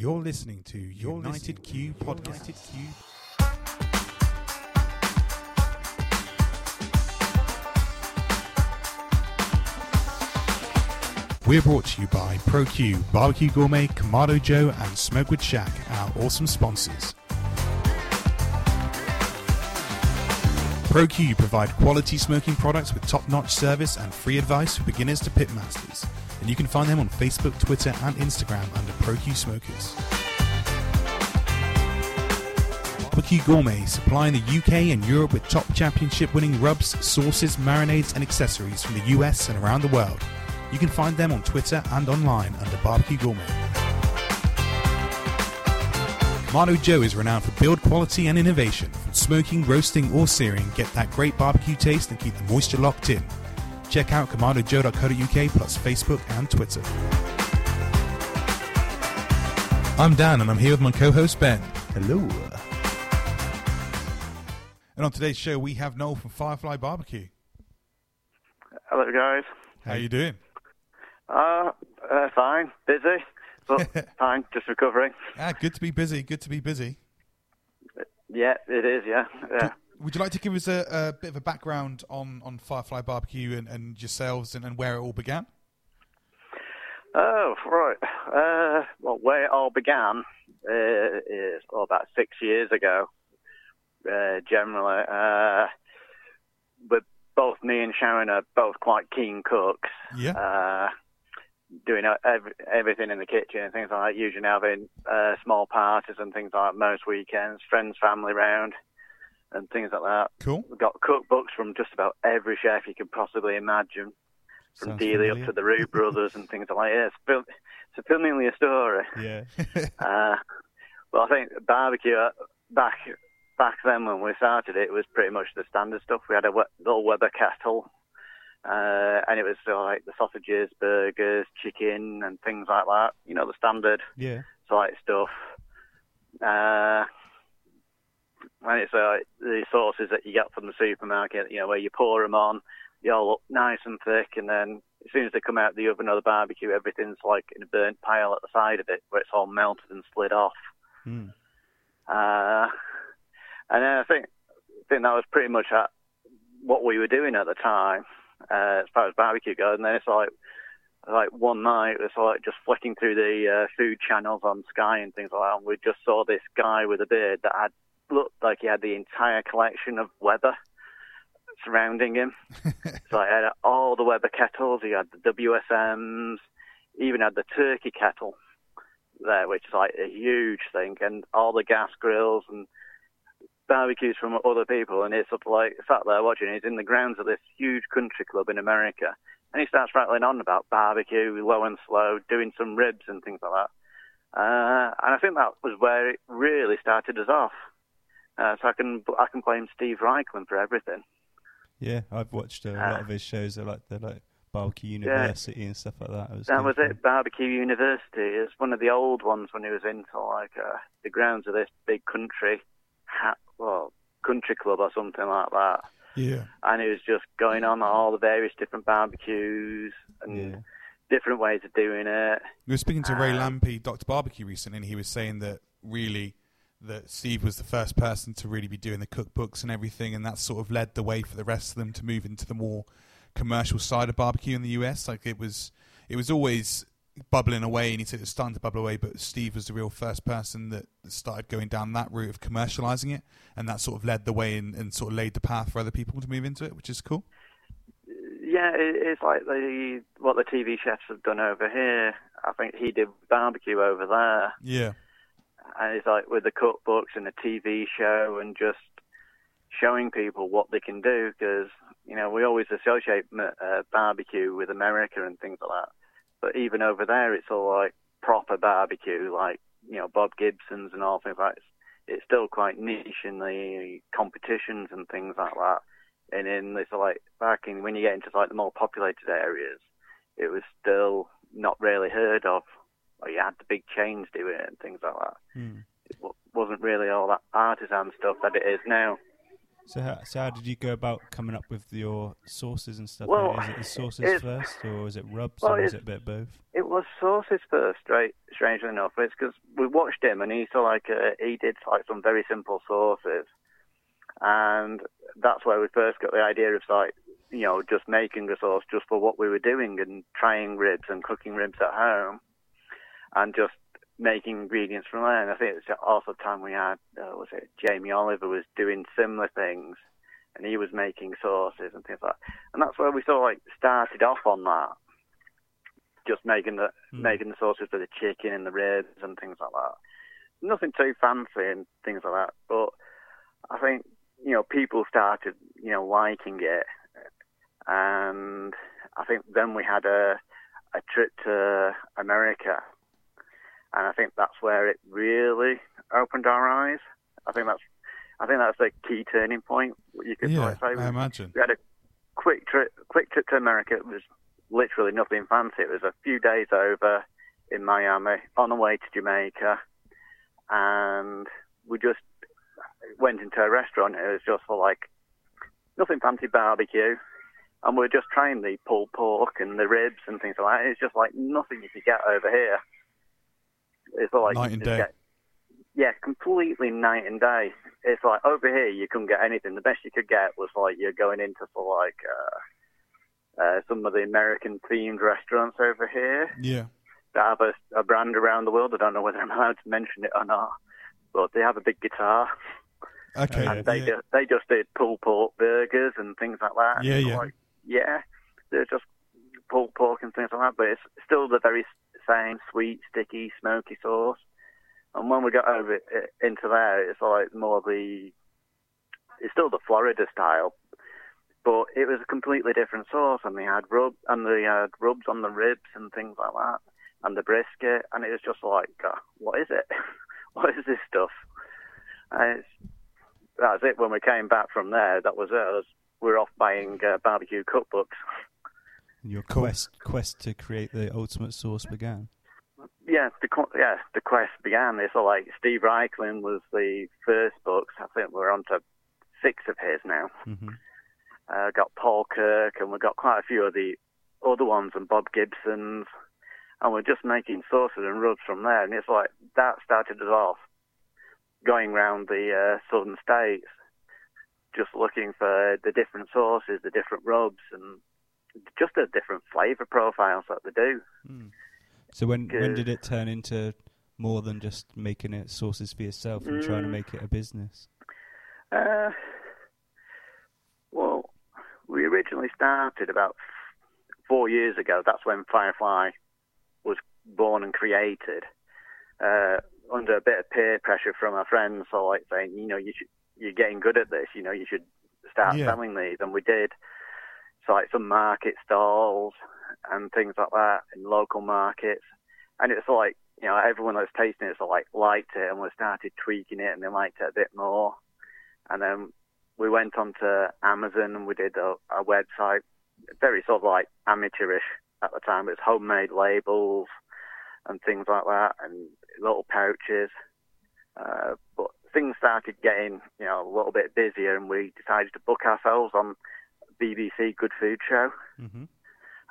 You're listening to United Q Podcast. Q. We're brought to you by ProQ, Barbecue Gourmet, Kamado Joe, and Smokewood Shack, our awesome sponsors. ProQ provide quality smoking products with top-notch service and free advice for beginners to pitmasters. And you can find them on Facebook, Twitter, and Instagram under ProQ Smokers. Barbecue Gourmet, supplying the UK and Europe with top championship winning rubs, sauces, marinades, and accessories from the US and around the world. You can find them on Twitter and online under Barbecue Gourmet. Kamado Joe is renowned for build quality and innovation. From smoking, roasting, or searing, get that great barbecue taste and keep the moisture locked in. Check out kamadojoe.co.uk plus Facebook and Twitter. I'm Dan and I'm here with my co-host Ben. Hello. And on today's show we have Noel from Firefly Barbecue. Hello, guys. How you doing? Uh, uh fine. Busy, but fine. Just recovering. Ah, good to be busy. Good to be busy. Yeah, it is. Yeah, yeah. Would you like to give us a, a bit of a background on, on Firefly Barbecue and, and yourselves and, and where it all began? Oh, right. Uh, well, where it all began uh, is well, about six years ago, uh, generally. Uh, but both me and Sharon are both quite keen cooks. Yeah. Uh, doing every, everything in the kitchen and things like that, usually having uh, small parties and things like that most weekends, friends, family round, and things like that. Cool. We've got cookbooks from just about every chef you can possibly imagine, from Sounds Dealey up to the Roux Brothers and things like that. It's, fil- it's a familiar story. Yeah. Uh, well, I think barbecue uh, back back then when we started it was pretty much the standard stuff. We had a little Weber kettle, uh, and it was sort of like the sausages, burgers, chicken, and things like that. You know, the standard yeah. sort of stuff. Uh, and it's uh, the sauces that you get from the supermarket. You know, where you pour them on, they all look nice and thick, and then as soon as they come out of the oven or the barbecue, everything's like in a burnt pile at the side of it, where it's all melted and slid off. Hmm. Uh, and then I think I think that was pretty much at what we were doing at the time, uh, as far as barbecue goes. And then it's like like one night, it's like just flicking through the uh, food channels on Sky and things like that. And we just saw this guy with a beard that had looked like he had the entire collection of Weber surrounding him. so he had all the Weber kettles. He had the WSMs. Even had the turkey kettle there, which is like a huge thing, and all the gas grills and barbecues from other people. And it's sort of like sat there watching. He's in the grounds of this huge country club in America, and he starts rattling on about barbecue, low and slow, doing some ribs and things like that. Uh, and I think that was where it really started us off. Uh, so I can I can blame Steve Raichlen for everything. Yeah, I've watched uh, a lot Ah. of his shows. I like the like Barbecue University and stuff like that. It was That was fun. it. Barbecue University is one of the old ones when he was into like uh, the grounds of this big country, ha- well, country club or something like that. Yeah. And he was just going on all the various different barbecues and Yeah. different ways of doing it. We were speaking to Ray Uh, Lampe, Dr. Barbecue, recently, and he was saying that really that Steve was the first person to really be doing the cookbooks and everything, and that sort of led the way for the rest of them to move into the more commercial side of barbecue in the US. Like it was, it was always bubbling away, and he said it was starting to bubble away, but Steve was the real first person that started going down that route of commercializing it, and that sort of led the way and, and sort of laid the path for other people to move into it, which is cool. Yeah, it's like the what the TV chefs have done over here. I think he did barbecue over there. Yeah, and it's like with the cookbooks and the TV show and just showing people what they can do because you know we always associate uh, barbecue with America and things like that, but even over there it's all like proper barbecue, like you know Bob Gibson's and all things like. It's, it's still quite niche in the competitions and things like that. And in this like back in when you get into like the more populated areas, it was still not really heard of. Or you had the big chains doing it and things like that Hmm. it w- wasn't really all that artisan stuff that it is now. So how, so how did you go about coming up with your sauces and stuff? Well, is it the sauces it- first, or is it rubs, well, or is it- it a bit both? It was sauces first, right? Strangely enough, it's because we watched him and he to like uh, he did like some very simple sauces, and that's where we first got the idea of like you know just making a sauce just for what we were doing and trying ribs and cooking ribs at home, and just making ingredients from there. And I think it's also the time we had uh, was it Jamie Oliver was doing similar things, and he was making sauces and things like. that. And that's where we sort of like started off on that just making the Hmm. making the sauces for the chicken and the ribs and things like that. Nothing too fancy and things like that, but I think you know people started you know liking it, and I think then we had a a trip to America, and I think that's where it really opened our eyes. I think that's I think that's a key turning point. You could Yeah, say I imagine. we had a quick trip quick trip to America. It was literally nothing fancy. It was a few days over in Miami, on the way to Jamaica, and we just went into a restaurant. It was just for like nothing fancy barbecue, and we were just trying the pulled pork and the ribs and things like that. It's just like nothing you could get over here. It's like Night and day. get- yeah, completely night and day. It's like over here you couldn't get anything. The best you could get was like you're going into for like uh, uh, some of the American themed restaurants over here Yeah. that have a, a brand around the world. I don't know whether I'm allowed to mention it or not, but they have a big guitar Okay. And they yeah. just they just did pulled pork burgers and things like that. Yeah, yeah. Like, yeah, they're just pulled pork and things like that, but it's still the very same sweet, sticky, smoky sauce. And when we got over it, it, into there, it's like more the it's still the Florida style, but it was a completely different sauce. And they had rub and they had rubs on the ribs and things like that, and the brisket, and it was just like, uh, what is it? what is this stuff? And it's that was it. When we came back from there, that was it. It was- we were off buying uh, barbecue cookbooks. Your quest quest to create the ultimate sauce began. Yeah, the the quest began. It's all like Steve Raichlen was the first books. I think we're on to six of his now. hmm Uh, got Paul Kirk, and we've got quite a few of the other ones, and Bob Gibson's, and we're just making sauces and rubs from there. And it's like that started us off, going round the uh, southern states, just looking for the different sauces, the different rubs, and just the different flavour profiles that they do. Mm. So when when did it turn into more than just making it sauces for yourself and trying to Mm. make it a business? Uh, well, we originally started about four years ago. That's when Firefly was born and created. Uh, under a bit of peer pressure from our friends, so like saying, you know, you should, you're getting good at this. You know, you should start Yeah. selling these, and we did. So like some market stalls and things like that in local markets, and it's like you know everyone that's tasting it so like liked it, and we started tweaking it, and they liked it a bit more. And then we went on to Amazon and we did a, a website, very sort of like amateurish at the time. It was homemade labels and things like that, and little pouches. Uh, but things started getting, you know, a little bit busier, and we decided to book ourselves on BBC Good Food Show, hmm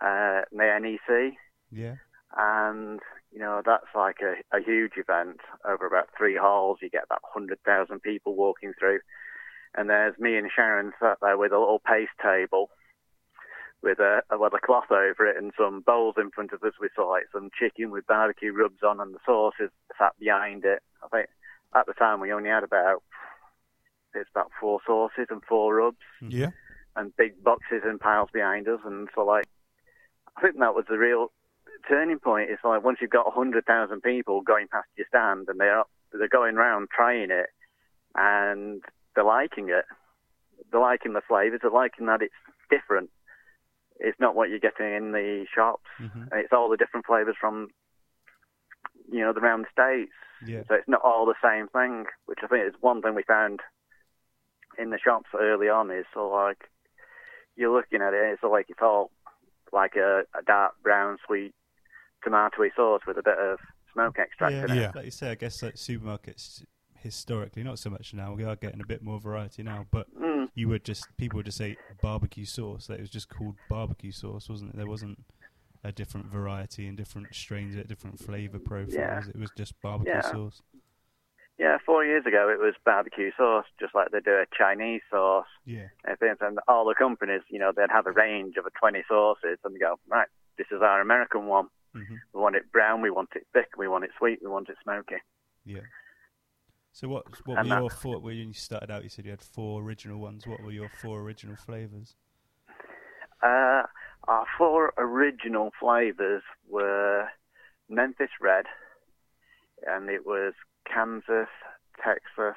uh, NEC Yeah. and you know that's like a, a huge event over about three halls. You get about hundred thousand people walking through, and there's me and Sharon sat there with a little paste table with a, a with a cloth over it and some bowls in front of us with so, like some chicken with barbecue rubs on and the sauces sat behind it. I think at the time we only had about it's about four sauces and four rubs Yeah. And big boxes and piles behind us. And so, like, I think that was the real turning point. It's like once you've got 100,000 people going past your stand and they're, they're going around trying it and they're liking it. They're liking the flavours. They're liking that it's different. It's not what you're getting in the shops. hmm It's all the different flavours from, you know, the round states. Yeah. So it's not all the same thing, which I think is one thing we found in the shops early on is so like you're looking at it, it's like it's all like a, a dark brown sweet tomatoey sauce with a bit of smoke extract Yeah, in it. Yeah. like you say, I guess like supermarkets historically, not so much now. We are getting a bit more variety now, but Mm, you would just people would just say barbecue sauce. That it was just called barbecue sauce, wasn't it? There wasn't a different variety and different strains, different flavour profiles. Yeah. It was just barbecue Yeah. sauce. Yeah, four years ago it was barbecue sauce, just like they do a Chinese sauce. Yeah, And things, and all the companies, you know, they'd have a range of a 20 sauces and go, right, this is our American one. hmm We want it brown, we want it thick, we want it sweet, we want it smoky. yeah. So what what And were your four? When you started out, you said you had four original ones. What were your four original flavours? Uh, our four original flavors were Memphis Red, and it was Kansas, Texas,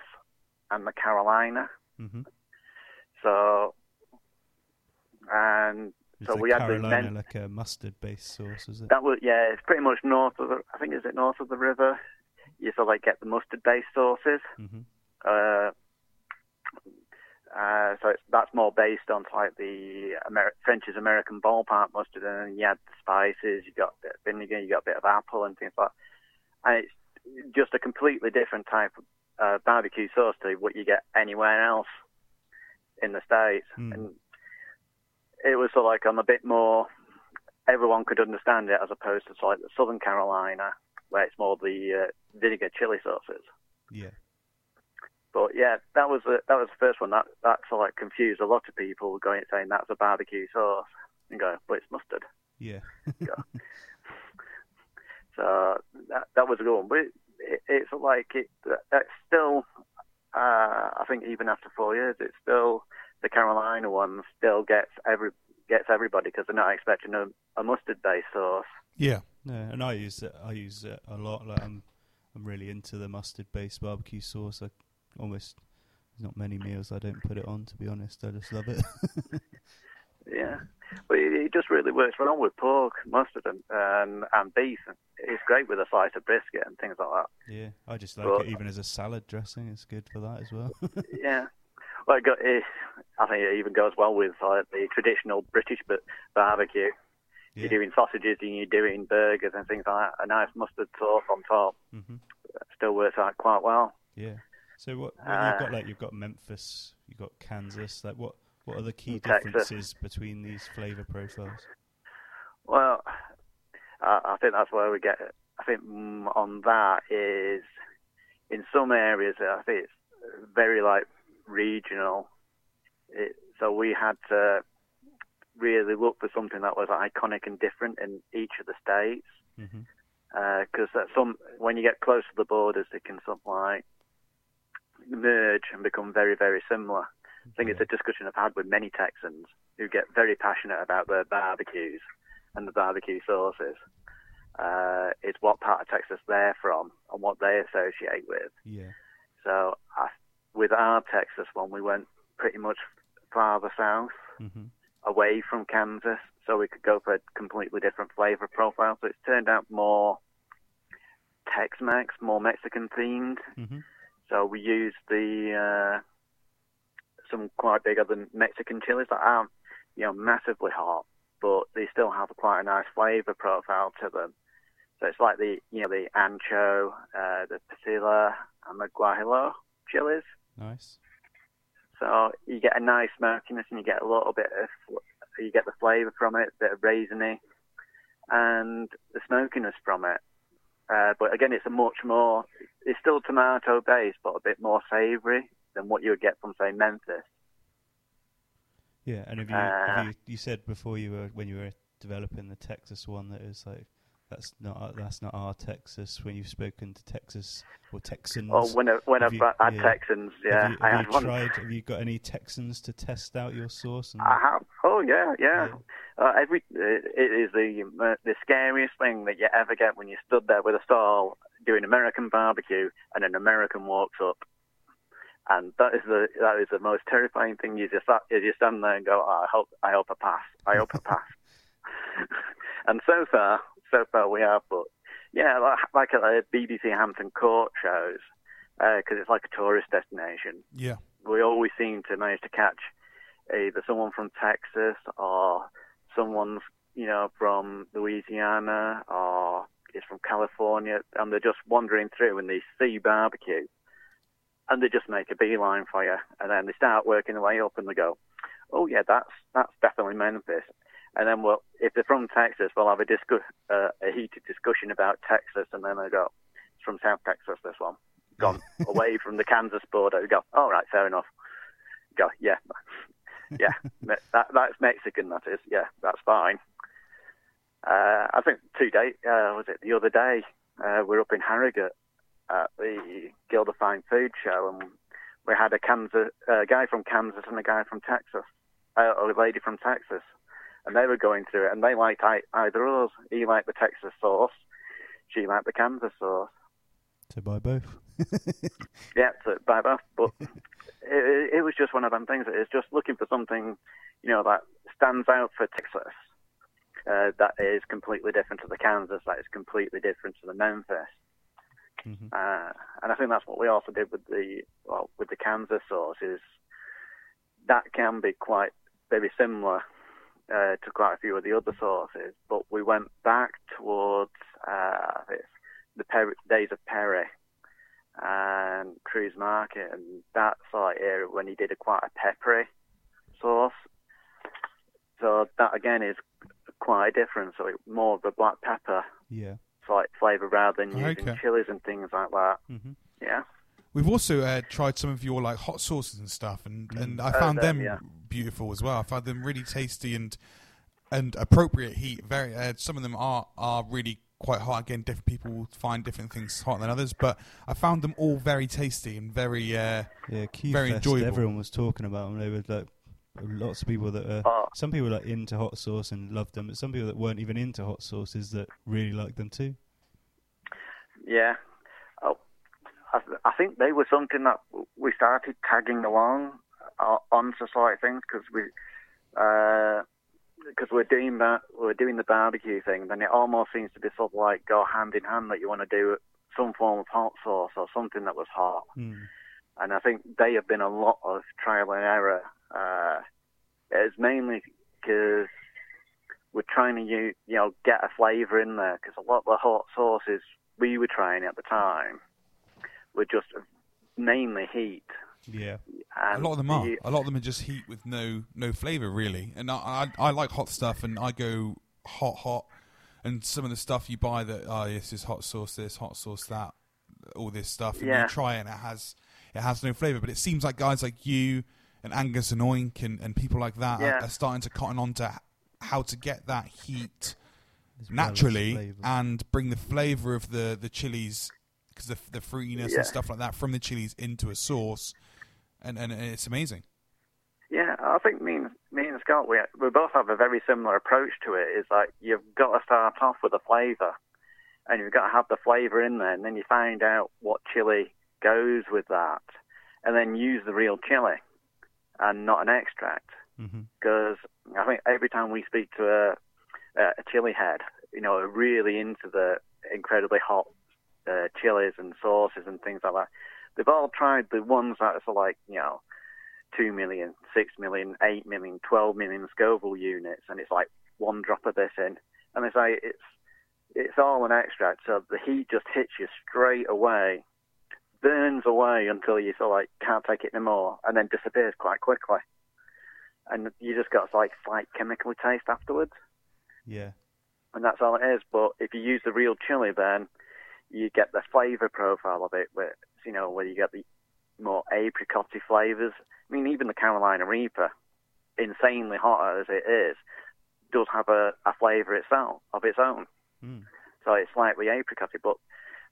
and the Carolina. hmm So, and So the we had the Carolina men- like a mustard-based sauce, was it? that was yeah, it's pretty much north of the. I think is it north of the river. You sort of like get the mustard-based sauces. hmm Uh, uh, so it's, that's more based on like the Amer- French's American ballpark mustard, and then you add the spices, you got a bit of vinegar, you got a bit of apple and things like. that. And it's just a completely different type of uh, barbecue sauce to what you get anywhere else in the states, Mm. and it was sort of like on a bit more. Everyone could understand it as opposed to like the Southern Carolina, where it's more the uh, vinegar chili sauces. Yeah. But yeah, that was the, that was the first one. That that sort of like confused a lot of people going and saying that's a barbecue sauce and go, but it's mustard. Yeah. So that that was a good one. But it, it, it's like it that's still. Uh, I think even after four years, it's still the Carolina one still gets every gets everybody because they're not expecting a, a mustard based sauce. Yeah. No, and I use it. I use it a lot. Like I'm, I'm really into the mustard-based barbecue sauce. I almost there's not many meals I don't put it on. To be honest, I just love it. Yeah, but it, it just really works well on with pork, mustard, and and, and beef. It's great with a slice of brisket and things like that. yeah, I just like Well- it even as a salad dressing. It's good for that as well. Yeah. Well, it got, it, I think it even goes well with like, the traditional British barbecue. yeah. You're doing sausages and you're doing burgers and things like that. A nice mustard sauce on top hmm still works out quite well. Yeah. So what? When Uh, you've got like you've got Memphis, you've got Kansas. Like what? What are the key Texas. differences between these flavor profiles? Well, I, I think that's where we get. I think on that is in some areas. I think it's very like regional. It, so we had to really look for something that was iconic and different in each of the states. because uh, some when you get close to the borders, they can sort of like merge and become very, very similar. I think it's a discussion I've had with many Texans who get very passionate about their barbecues and the barbecue sauces. Uh, it's what part of Texas they're from and what they associate with. Yeah. So I, with our Texas one, we went pretty much farther south hmm away from Kansas, so we could go for a completely different flavor profile. So it's turned out more Tex-Mex, more Mexican themed. hmm So we used the uh, some quite bigger than Mexican chilies that aren't you know massively hot, but they still have quite a nice flavor profile to them. So it's like the you know the ancho, uh, the pasilla, and the guajillo chilies. Nice. So you get a nice smokiness and you get a little bit of, you get the flavour from it, a bit of raisiny, and the smokiness from it. Uh, but again, it's a much more, it's still tomato based, but a bit more savoury than what you would get from, say, Memphis. Yeah, and have you, Uh, have you you said before you were when you were developing the Texas one that is like that's not our- that's not our Texas. When you've spoken to Texas or Texans, oh, when, I, when Have I've had yeah. Texans, yeah, have you, I have had you one. tried? Have you got any Texans to test out your sauce? And I have. Oh yeah, yeah. Yeah. Uh, every it, it is the uh, the scariest thing that you ever get when you stood there with a stall doing American barbecue and an American walks up, and that is the that is the most terrifying thing. Is you just you just stand there and go, oh, I hope I hope I pass. I hope I pass. and so far, so far we have. But yeah, like, like at the BBC Hampton Court shows, uh, because it's like a tourist destination Yeah. we always seem to manage to catch either someone from Texas or someone's, you know, from Louisiana or is from California, and they're just wandering through and they see barbecue, and they just make a beeline for you, and then they start working their way up, and they go, "Oh yeah, that's that's definitely Memphis." And then we'll, if they're from Texas, we'll have a discu- uh, a heated discussion about Texas, and then they go, "It's from South Texas, this one." Gone away from the Kansas border. We go, "All right, fair enough." Go, yeah, yeah, that that's Mexican. That is, yeah, that's fine. Uh, I think two day uh, was it the other day uh, we're up in Harrogate at the Guild of Fine Food show, and we had a Kansas a guy from Kansas and a guy from Texas, uh, or a lady from Texas, and they were going through it, and they liked either of us. He liked the Texas sauce, she liked the Kansas sauce. To buy both. yeah, to buy both, but it, it was just one of them things. It's just looking for something, you know, that stands out for Texas uh, that is completely different to the Kansas, that is completely different to the Memphis. Mm-hmm. Uh, and I think that's what we also did with the well with the Kansas sauce is that can be quite very similar uh, to quite a few of the other sauces, but we went back towards uh, the Perry, days of Perry and Cruise Market and that sort of area when he did a quite a peppery sauce. So that again is quite different. So more of a black pepper, yeah, flavour rather than using okay. chilies and things like that. Mm-hmm. Yeah. We've also uh, tried some of your like hot sauces and stuff, and, mm. and I found them, them yeah. beautiful as well. I found them really tasty and and appropriate heat. Very uh, some of them are are really quite hot. Again, different people find different things hotter than others, but I found them all very tasty and very uh, yeah, Q very Fest, enjoyable. Everyone was talking about them. They were like lots of people that are oh. some people are into hot sauce and love them, but some people that weren't even into hot sauces that really like them too. Yeah, oh, I, I think they were something that we started tagging along uh, sort of things because we. because uh, we're doing that, we're doing the barbecue thing, then it almost seems to be sort of like go hand in hand that you want to do some form of hot sauce or something that was hot. Mm. And I think they have been a lot of trial and error uh, it's mainly because we're trying to you know get a flavour in there because a lot of the hot sauces we were trying at the time were just mainly heat. Yeah, and a lot of them are. a lot of them are just heat with no no flavour really. And I, I, I like hot stuff, and I go hot hot. And some of the stuff you buy that oh this is hot sauce this hot sauce that all this stuff and yeah. you try it and it has it has no flavour. But it seems like guys like you and Angus and Oink and, and people like that yeah. are, are, starting to cotton on to how to get that heat as naturally and bring the flavour of the, the chilies because the, the fruitiness yeah. and stuff like that from the chilies into a sauce, and, and, and it's amazing. Yeah, I think me and, me and Scott, we, we both have a very similar approach to it. Is like you've got to start off with a flavour, and you've got to have the flavour in there, and then you find out what chili goes with that, and then use the real chili and not an extract. Because mm-hmm. I think every time we speak to a, a chili head, you know, really into the incredibly hot uh, chilies and sauces and things like that, they've all tried the ones that are like, you know, 2 million, 6 million, 8 million, 12 million Scoville units, and it's like one drop of this in. And they say it's it's all an extract, so the heat just hits you straight away burns away until you feel like can't take it anymore, and then disappears quite quickly. And you just got like slight chemical taste afterwards. Yeah. And that's all it is. But if you use the real chili, then you get the flavour profile of it, where you know where you get the more apricotty flavours. I mean, even the Carolina Reaper, insanely hot as it is, does have a, a flavour itself of its own. Mm. So it's slightly apricotty, but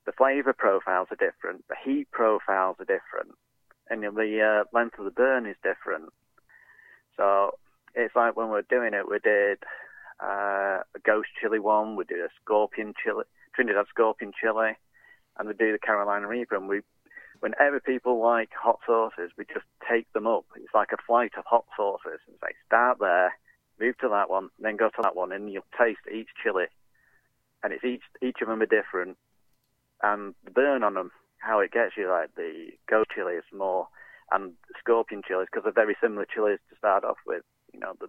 the flavour profiles are different, the heat profiles are different, and the uh, length of the burn is different. So it's like when we're doing it, we did uh, a ghost chili one, we did a scorpion chili, Trinidad scorpion chili, and we do the Carolina Reaper. And we, whenever people like hot sauces, we just take them up. It's like a flight of hot sauces. And say, start there, move to that one, then go to that one, and you'll taste each chili. And it's each each of them are different, and the burn on them, how it gets you, like the ghost chili is more, and scorpion chilies, because they're very similar chilies to start off with. You know, the,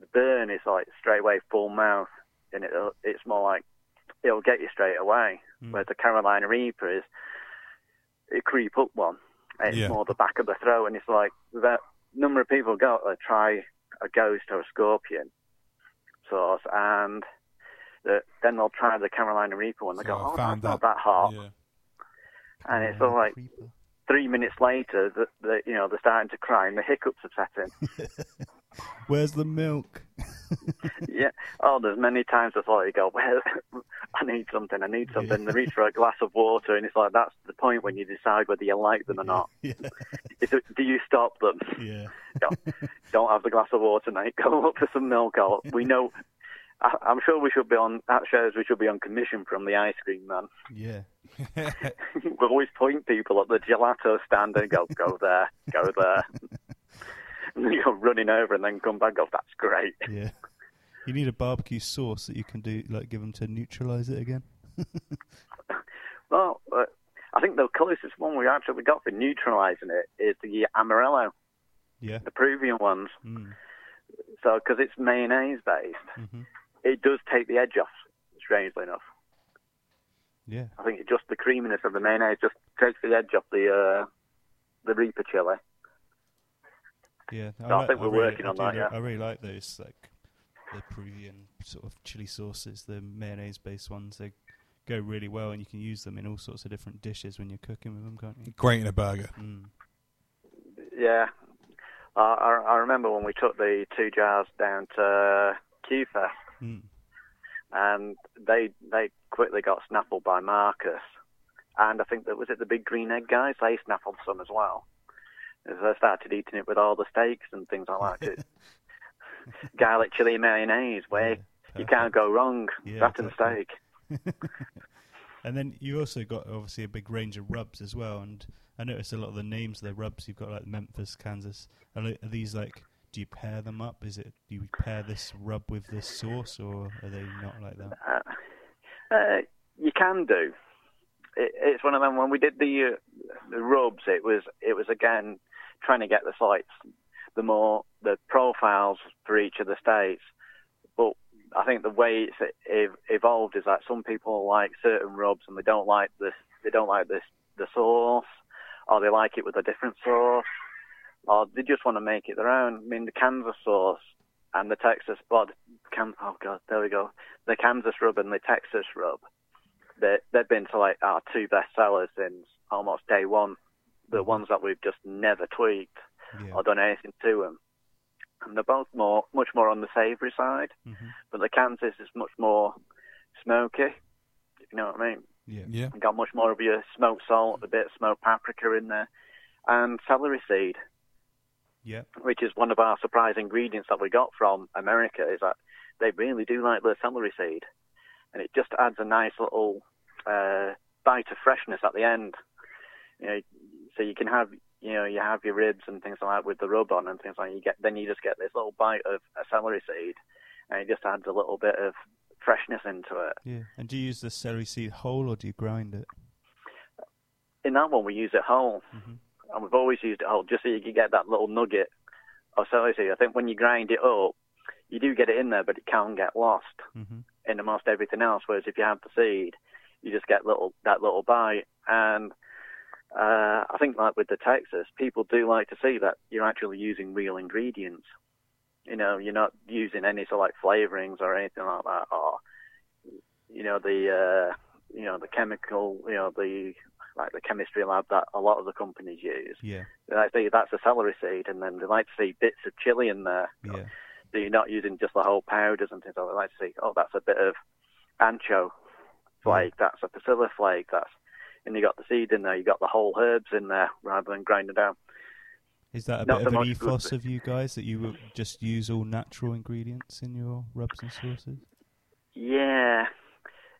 the burn is like straight away full mouth, and it, it's more like it'll get you straight away. Mm. Whereas the Carolina Reaper is it creep up one, It's Yeah. more the back of the throat, and it's like the number of people go uh, try a ghost or a scorpion sauce, and the, then they'll try the Carolina Reaper one. They So go, I "Oh, that's found not that hot," Yeah. and it's all like creeper. three minutes later that the, you know they're starting to cry and the hiccups are setting. Where's the milk? yeah. Oh, there's many times I thought you go, well, I need something, I need something. They reach for a glass of water, and it's like that's the point when you decide whether you like them or not. yeah, it, do you stop them? yeah, Don't have the glass of water, mate. Go up for some milk. Or we know. I, I'm sure we should be on. That shows we should be on commission from the ice cream man. yeah. we always point people at the gelato stand and go, go there, go there. and go running over and then come back. Go, that's great. Yeah. You need a barbecue sauce that you can do, like, give them to neutralize it again. Well, uh, I think the closest one we actually got for neutralising it is the Amarillo, Yeah. the Peruvian ones. Mm. So, because it's mayonnaise based, hmm it does take the edge off. Strangely enough, Yeah. I think it just the creaminess of the mayonnaise just takes the edge off the uh, the Reaper chili. Yeah. So I think we're really, working I on that, li- yeah. I really like those, like, the Peruvian sort of chili sauces, the mayonnaise based ones. They go really well, and you can use them in all sorts of different dishes when you're cooking with them, can't you? Great in a burger. Mm. Yeah, uh, I, I remember when we took the two jars down to QFest, Mm. and they they quickly got snaffled by Marcus, and I think that was it the big green egg guys. They snaffled some as well. As they started eating it with all the steaks and things like that. It- Garlic chili mayonnaise, where Yeah, you can't go wrong. Yeah, that and steak. And then you also got obviously a big range of rubs as well. And I noticed a lot of the names of the rubs you've got like Memphis, Kansas. Li- are these like? Do you pair them up? Is it do you pair this rub with this sauce, or are they not like that? Uh, uh, you can do. It, it's one of them. When we did the uh, the rubs, it was it was again trying to get the sites, the more the profiles for each of the states. But I think the way it's ev- evolved is that some people like certain rubs and they don't like this. They don't like this the sauce, or they like it with a different sauce, or they just want to make it their own. I mean, the Kansas sauce and the Texas, well, the Can, oh god, there we go. The Kansas rub and the Texas rub. They they've been to like our two best sellers since almost day one. The ones that we've just never tweaked Yeah. or done anything to them. And they're both more, much more on the savoury side, hmm but the Kansas is much more smoky. If you know what I mean. Yeah. Yeah. Got much more of your smoked salt, a bit of smoked paprika in there, and celery seed Yeah. which is one of our surprise ingredients that we got from America, is that they really do like the celery seed, and it just adds a nice little uh, bite of freshness at the end. You know, so you can have you know you have your ribs and things like that with the rub on and things like that. You get then you just get this little bite of a celery seed, and it just adds a little bit of freshness into it. Yeah. And do you use the celery seed whole, or do you grind it? In that one, we use it whole. hmm and we've always used it whole just so you can get that little nugget of seed. I think when you grind it up, you do get it in there, but it can get lost hmm in almost everything else. Whereas if you have the seed, you just get little that little bite. And uh, I think like with the Texas, people do like to see that you're actually using real ingredients. You know, you're not using any sort of like flavorings or anything like that, or you know the uh, you know the chemical, you know the like the chemistry lab that a lot of the companies use. Yeah. They like to see that's a celery seed, and then they like to see bits of chili in there. Yeah. So you're not using just the whole powders and things like that. They like to see, oh, that's a bit of ancho flake, that's a pasilla flake, that's, and you got the seed in there, you got the whole herbs in there rather than grinding down. Is that a Not bit so of an ethos of you guys that you just use all natural ingredients in your rubs and sauces? Yeah,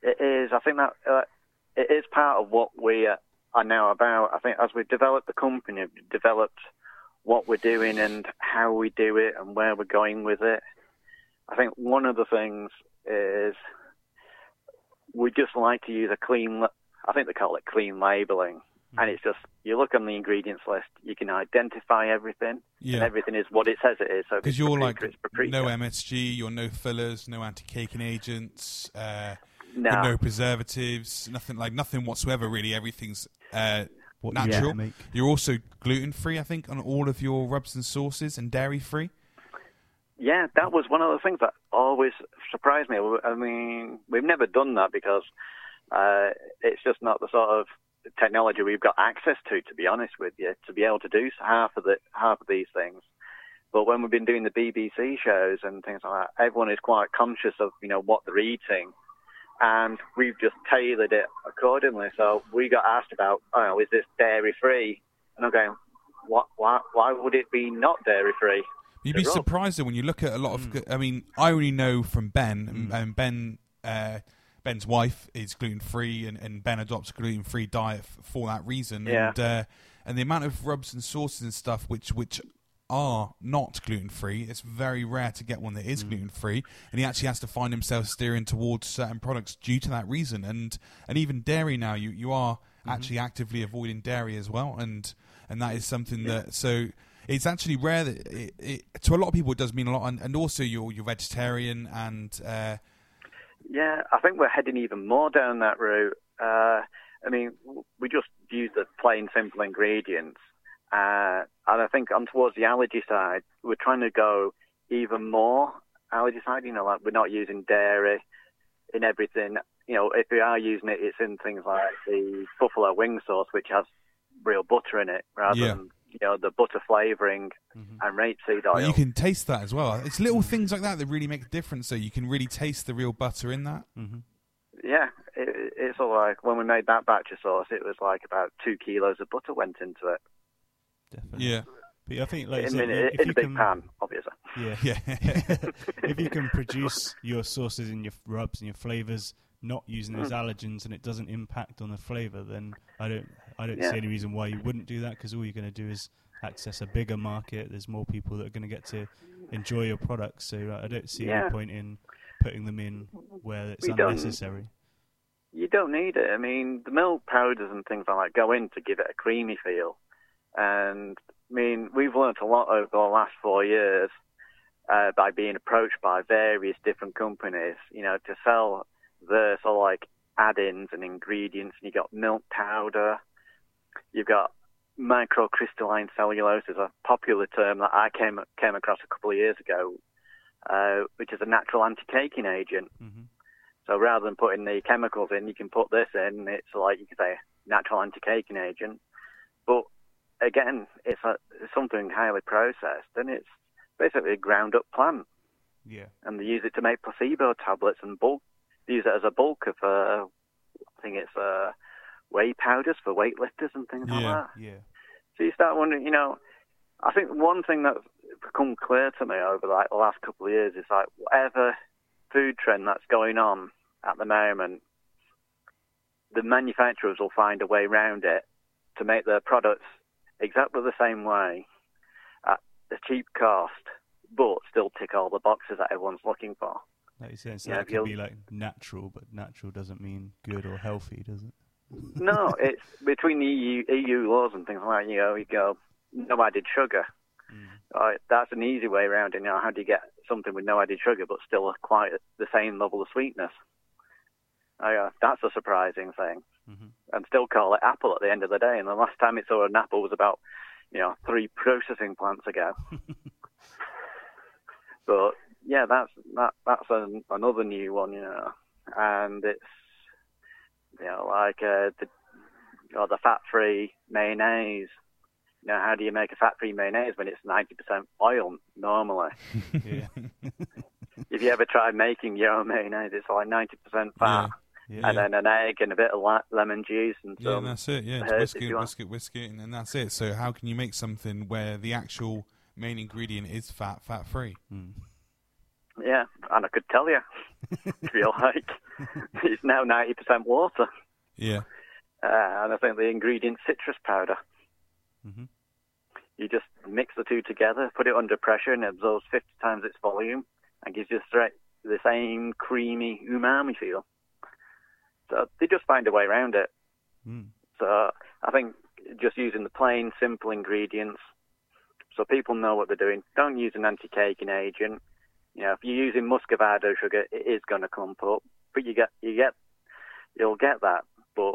it is. I think that uh, it is part of what we uh, are now about. I think as we've developed the company, we've developed what we're doing and how we do it and where we're going with it. I think one of the things is we just like to use a clean. I think they call it clean labeling, and it's just you look on the ingredients list, you can identify everything, and everything is what it says it is. So Because you're paprika, like no MSG, you're no fillers, no anti-caking agents, uh, no, no preservatives, nothing like nothing whatsoever. Really, everything's uh, what natural. You You're also gluten free, I think, on all of your rubs and sauces, and dairy free. Yeah, that was one of the things that always surprised me. I mean, we've never done that because uh, it's just not the sort of technology we've got access to. To be honest with you, to be able to do half of the half of these things. But when we've been doing the BBC shows and things like that, everyone is quite conscious of you know what they're eating, and we've just tailored it accordingly. So we got asked about, oh, is this dairy free? And I'm going, what? Why? Why would it be not dairy free? You'd be surprised though when you look at a lot of. I mean, I only know from Ben, and, and Ben, uh, Ben's wife is gluten free, and, and Ben adopts a gluten free diet f- for that reason. Yeah. And uh, and the amount of rubs and sauces and stuff which which are not gluten free, it's very rare to get one that is gluten free, and he actually has to find himself steering towards certain products due to that reason. And and even dairy now, you you are actually actively avoiding dairy as well, and and that is something that so it's actually rare that it, it, to a lot of people it does mean a lot, and, and also you're you're vegetarian and uh, Yeah, I think we're heading even more down that route. Uh, I mean, we just use the plain, simple ingredients. Uh, and I think on towards the allergy side, we're trying to go even more allergy side. You know, like we're not using dairy in everything. You know, if we are using it, it's in things like the buffalo wing sauce, which has real butter in it, rather Yeah. than you know the butter flavoring and rapeseed oil. but you can taste that as well. It's little things like that that really make a difference. So you can really taste the real butter in that. hmm Yeah, it, it's all like when we made that batch of sauce, it was like about two kilos of butter went into it Definitely. Yeah, But I think, like, you in, said, in, if in you a big can, pan, obviously. yeah, yeah, if you can produce your sauces and your rubs and your flavors not using those allergens and it doesn't impact on the flavor, then I don't I don't Yeah. see any reason why you wouldn't do that because all you're going to do is access a bigger market. There's more people that are going to get to enjoy your products. So uh, I don't see Yeah. any point in putting them in where it's We don't- unnecessary. You don't need it. I mean, the milk powders and things like that go in to give it a creamy feel. And I mean, we've learned a lot over the last four years uh, by being approached by various different companies, you know, to sell their sort of like add-ins and ingredients. And you got milk powder, you've got microcrystalline cellulose is a popular term that I came came across a couple of years ago, uh, which is a natural anti-caking agent. hmm So rather than putting the chemicals in, you can put this in. It's like you could say natural anti-caking agent. But again, it's, a, something highly processed, and it's basically a ground-up plant. Yeah. And they use it to make placebo tablets and bulk. They use it as a bulk of, uh, I think it's uh, whey powders for weightlifters and things like Yeah. that. Yeah. So you start wondering, you know, I think one thing that's become clear to me over like the last couple of years is like whatever food trend that's going on at the moment, the manufacturers will find a way around it to make their products exactly the same way at a cheap cost, but still tick all the boxes that everyone's looking for. Like you said, so Yeah, that could be like natural, but natural doesn't mean good or healthy, does it? No, it's between the EU, EU laws and things like that. You know, you go no added sugar. Uh, that's an easy way around it. You know, how do you get something with no added sugar but still quite the same level of sweetness? Uh, that's a surprising thing. Mhm. And still call it apple at the end of the day. And the last time it saw an apple was about, you know, three processing plants ago. but yeah, that's that that's an, another new one, you know, and it's you know like uh, the or the fat-free mayonnaise. You know, how do you make a fat-free mayonnaise when it's 90% oil normally? Yeah. if you ever tried making your own mayonnaise, it's like 90% fat, yeah. And then an egg and a bit of le- lemon juice and yeah, some. and that's it. Yeah, it's herbs if whisk it, want. whisk it, whisk it, and then that's it. So how can you make something where the actual main ingredient is fat, fat free? Mm. Yeah, and I could tell you, if you like, it's now 90% water. Yeah, Uh, and I think the ingredient citrus powder. hmm You just mix the two together, put it under pressure, and it absorbs 50 times its volume and gives you straight the same creamy umami feel. So they just find a way around it. Mm. So I think just using the plain, simple ingredients, so people know what they're doing. Don't use an anti-caking agent. You know, if you're using muscovado sugar, it is going to clump up, but you get you get you'll get that. But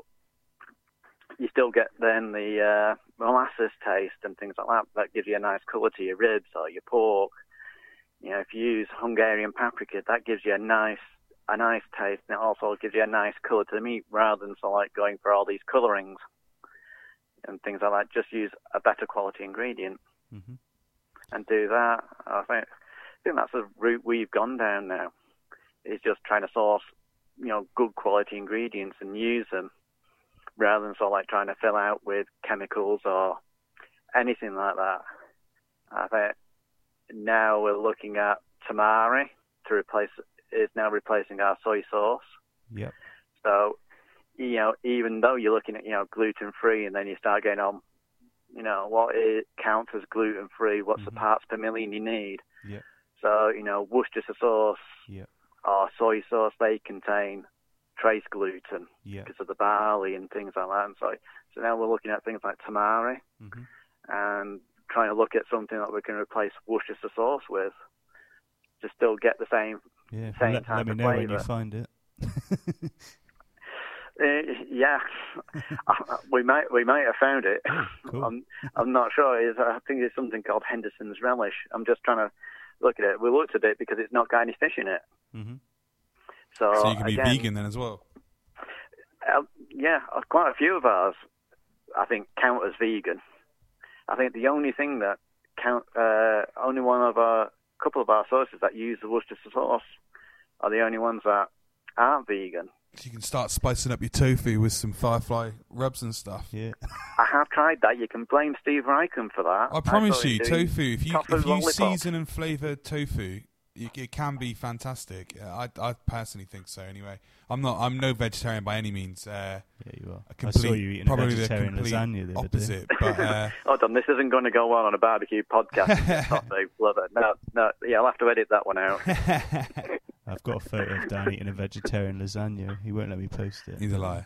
you still get then the uh, molasses taste and things like that. That gives you a nice colour to your ribs or your pork. You know, if you use Hungarian paprika, that gives you a nice a nice taste, and it also gives you a nice colour to the meat rather than sort of like going for all these colourings and things like that. Just use a better quality ingredient hmm and do that. I think I think that's the route we've gone down now. Is just trying to source, you know, good quality ingredients and use them rather than sort of like trying to fill out with chemicals or anything like that. I think now we're looking at tamari to replace is now replacing our soy sauce. Yep. So, you know, even though you're looking at, you know, gluten free and then you start getting on, you know, what it counts as gluten free, what's the Mhm. parts per million you need. Yep. So, you know, Worcestershire sauce Yep. or soy sauce, they contain trace gluten Yep. because of the barley and things like that. And so, so now we're looking at things like tamari hmm and trying to look at something that we can replace Worcestershire sauce with to still get the same Yeah. Same let, let me know when you find it. Uh, yeah, we might we might have found it. cool. I'm I'm not sure. It's, I think it's something called Henderson's relish. I'm just trying to look at it. We looked at it because it's not got any fish in it. hmm So, So you can be again, vegan then as well. Uh, yeah, uh, quite a few of ours, I think, count as vegan. I think the only thing that count, uh, only one of our couple of our sauces that use the Worcestershire sauce are the only ones that aren't vegan. So you can start spicing up your tofu with some firefly rubs and stuff. Yeah. I have tried that. You can blame Steve Raichlen for that. I promise saw him you, tofu. If you if you lollipop. season and flavour tofu, you, it can be fantastic. Uh, I I personally think so. Anyway, I'm not. I'm no vegetarian by any means. Uh, Yeah, you are. a I complete, saw you eating a probably the vegetarian complete lasagna the other day. opposite. But uh, Hold on, this isn't going to go well on a barbecue podcast. Tofu, love it. No, no, yeah, I'll have to edit that one out. I've got a photo of Dan eating a vegetarian lasagna. He won't let me post it. he's a liar.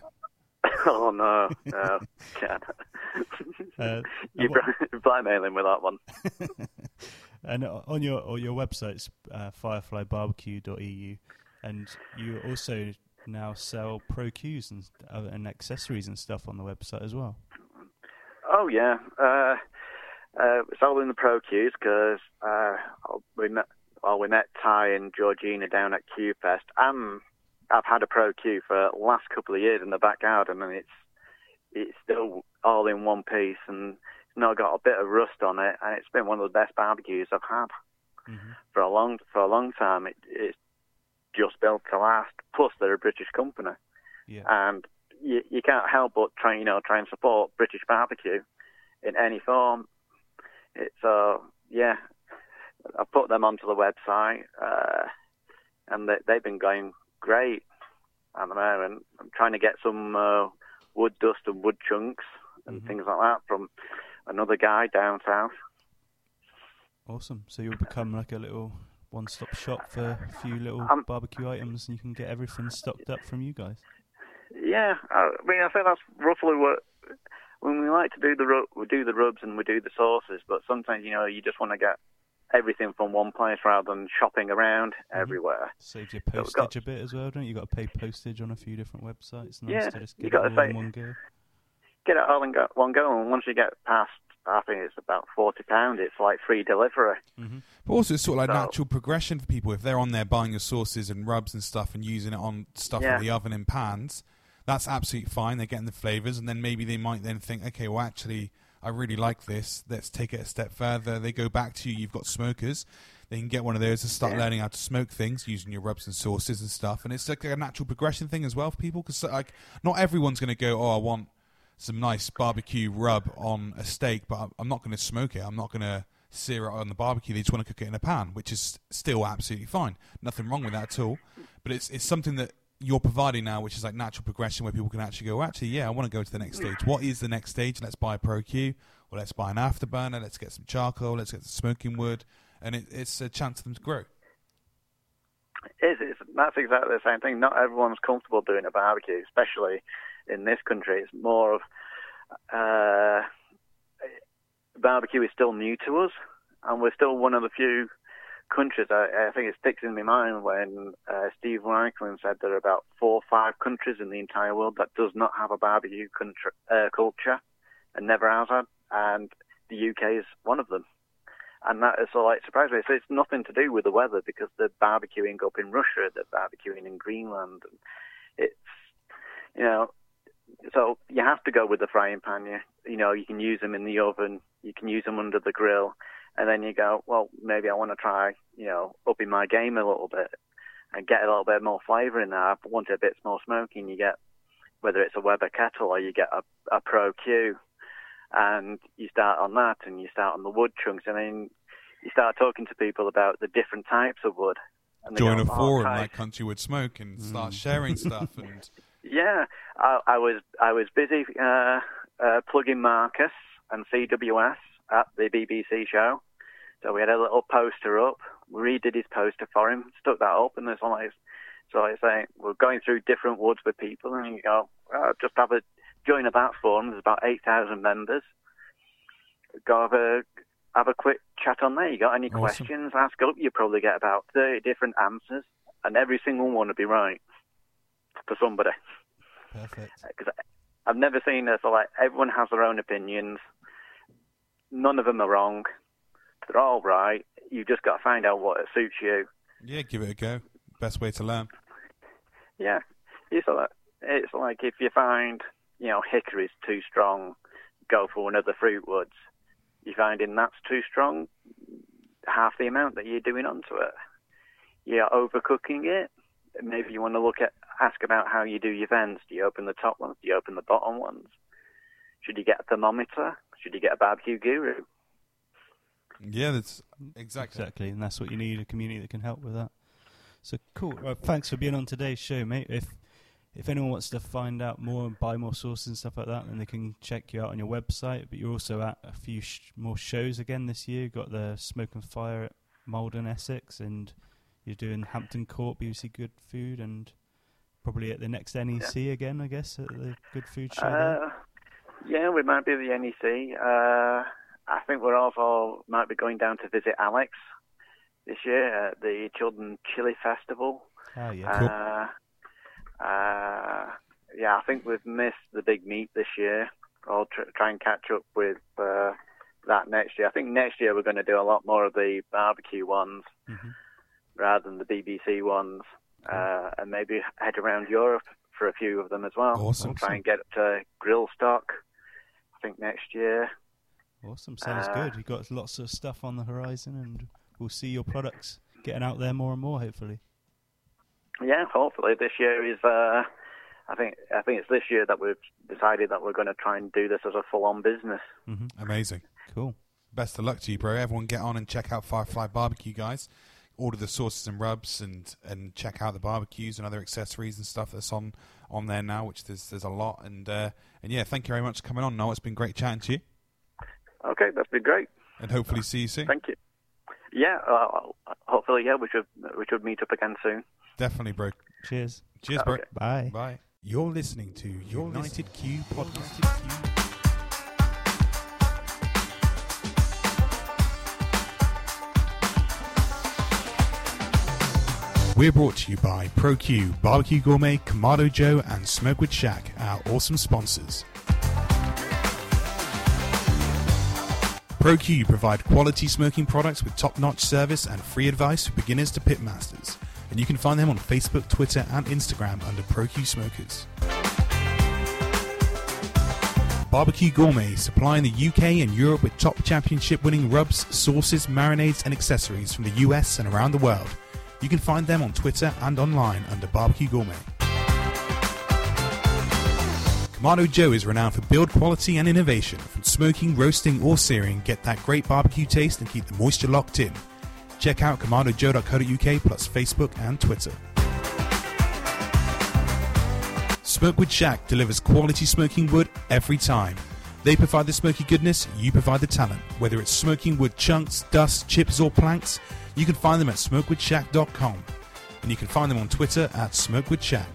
oh no, no, can't. Uh, You're bl- blackmailing with that one. And on your on your website's uh, fireflybarbecue.eu, and you also now sell ProQs and uh, and accessories and stuff on the website as well. Oh yeah, uh, uh, in the ProQs because uh, we met. Well, we met Ty and Georgina down at Q Fest, and I've had a ProQ for the last couple of years in the back garden, and it's it's still all in one piece, and not got a bit of rust on it, and it's been one of the best barbecues I've had hmm for a long for a long time. It, it's just built to last. Plus, they're a British company, Yeah. and you, you can't help but try you know try and support British barbecue in any form. It's uh yeah, I put them onto the website, uh, and they, they've been going great. I don't know, and I'm trying to get some uh, wood dust and wood chunks and Mhm. things like that from another guy down south. Awesome. So you'll become like a little one-stop shop for a few little Um, barbecue items, and you can get everything stocked up from you guys. Yeah, I mean, I think that's roughly what when we like to do the ru- we do the rubs and we do the sauces, but sometimes you know you just want to get everything from one place rather than shopping around Mhm. everywhere. Saves your postage got- a bit as well, don't you? You got to pay postage on a few different websites. Nice Yeah, to just you get gotta all say- in one go. Get it all in go- one go, and once you get past, I think it's about forty pound. It's like free delivery. hmm But also, it's sort of like So- natural progression for people. If they're on there buying your sauces and rubs and stuff and using it on stuff Yeah. in the oven and pans, that's absolutely fine. They're getting the flavors, and then maybe they might then think, okay, well, actually, I really like this. Let's take it a step further. They go back to you. You've got smokers. They can get one of those and start Yeah. learning how to smoke things using your rubs and sauces and stuff. And it's like a natural progression thing as well for people because like not everyone's going to go, oh, I want some nice barbecue rub on a steak, but I'm- not going to smoke it. I'm not going to sear it on the barbecue. They just want to cook it in a pan, which is still absolutely fine. Nothing wrong with that at all. But it's it's something that you're providing now, which is like natural progression, where people can actually go, actually, yeah, I want to go to the next stage. What is the next stage? Let's buy a Pro Q, or let's buy an afterburner. Let's get some charcoal. Let's get some smoking wood, and it, it's a chance for them to grow. It is. That's exactly the same thing. Not everyone's comfortable doing a barbecue, especially in this country. It's more of uh, barbecue is still new to us, and we're still one of the few countries. I, I think it sticks in my mind when uh, Steve Raichlen said there are about four or five countries in the entire world that does not have a barbecue country, uh, culture and never has had, and the UK is one of them. And that is so like surprised me. So it's nothing to do with the weather because they're barbecuing up in Russia, they're barbecuing in Greenland. And it's you know, so you have to go with the frying pan. You you know you can use them in the oven, you can use them under the grill, and then you go, well, maybe I want to try, you know, upping my game a little bit and get a little bit more flavour in there. I want it a bit more smoky, and you get whether it's a Weber kettle or you get a, a Pro Q, and you start on that, and you start on the wood chunks, and then you start talking to people about the different types of wood. And Join go, a "Oh, forum Christ." like Country Woods Smoke and start Mm. sharing stuff. And Yeah, I, I was I was busy uh, uh, plugging Marcus and CWS at the BBC show, so we had a little poster up. We redid his poster for him, stuck that up, and there's one like so I say we're going through different woods with people, and you go uh, just have a join about forum. There's about eight thousand members. Go have a have a quick chat on there. You got any Awesome. questions? Ask up. You probably get about thirty different answers, and every single one will be right for somebody Perfect. Uh, because I've never seen this. Like everyone has their own opinions. None of them are wrong. They're all right. You just got to find out what suits you. yeah, give it a go. Best way to learn. Yeah, it's like it's like if you find you know hickory's too strong, go for another fruit woods. You finding that's too strong, half the amount that you're doing onto it. You're overcooking it. Maybe you want to look at ask about how you do your vents. Do you open the top ones? Do you open the bottom ones? Should you get a thermometer? Should you get a barbecue guru? Yeah, that's exactly. Exactly, and that's what you need—a community that can help with that. So cool. Well, thanks for being on today's show, mate. If if anyone wants to find out more and buy more sources and stuff like that, then they can check you out on your website. But you're also at a few sh- more shows again this year. You've got the Smoke and Fire at Maldon, Essex, and you're doing Hampton Court, BBC Good Food, and probably at the next NEC again, I guess, at the Good Food Show. Uh, yeah, we might be at the NEC. Uh, I think we're also might be going down to visit Alex this year at the Children Chili Festival. Oh yeah, Cool. Uh, uh, yeah, I think we've missed the big meet this year. I'll tr- try and catch up with uh, that next year. I think next year we're going to do a lot more of the barbecue ones Mhm. rather than the BBC ones, uh, and maybe head around Europe for a few of them as well. Awesome. And try and get uh, Grillstock. I think next year. awesome. Sounds uh, good. You've got lots of stuff on the horizon, and we'll see your products getting out there more and more, hopefully. Yeah, hopefully this year is. Uh, I think I think it's this year that we've decided that we're going to try and do this as a full-on business. hmm Amazing. Cool. Best of luck to you, bro. Everyone get on and check out Firefly Barbecue, guys. Order the sauces and rubs and, and check out the barbecues and other accessories and stuff that's on, on there now, which there's there's a lot. And uh, and yeah, thank you very much for coming on, Noel. It's been great chatting to you. Okay, that's been great. And hopefully see you soon. Thank you. Yeah, uh, hopefully, yeah, we should we should meet up again soon. Definitely, bro. Cheers. Cheers, bro. Okay. Bye. Bye. You're listening to United Q Podcast. We're brought to you by ProQ, Barbecue Gourmet, Kamado Joe, and Smokewood Shack, our awesome sponsors. ProQ provide quality smoking products with top-notch service and free advice for beginners to pitmasters. And you can find them on Facebook, Twitter, and Instagram under ProQ Smokers. Barbecue Gourmet, supplying the UK and Europe with top championship winning rubs, sauces, marinades, and accessories from the US and around the world. You can find them on Twitter and online under Barbecue Gourmet. Kamado Joe is renowned for build quality and innovation. From smoking, roasting, or searing, get that great barbecue taste and keep the moisture locked in. Check out kamadojoe.co.uk plus Facebook and Twitter. Smokewood Shack delivers quality smoking wood every time. They provide the smoky goodness, you provide the talent. Whether it's smoking wood chunks, dust, chips, or planks, you can find them at smokewoodshack.com. And you can find them on Twitter at Smokewood Shack.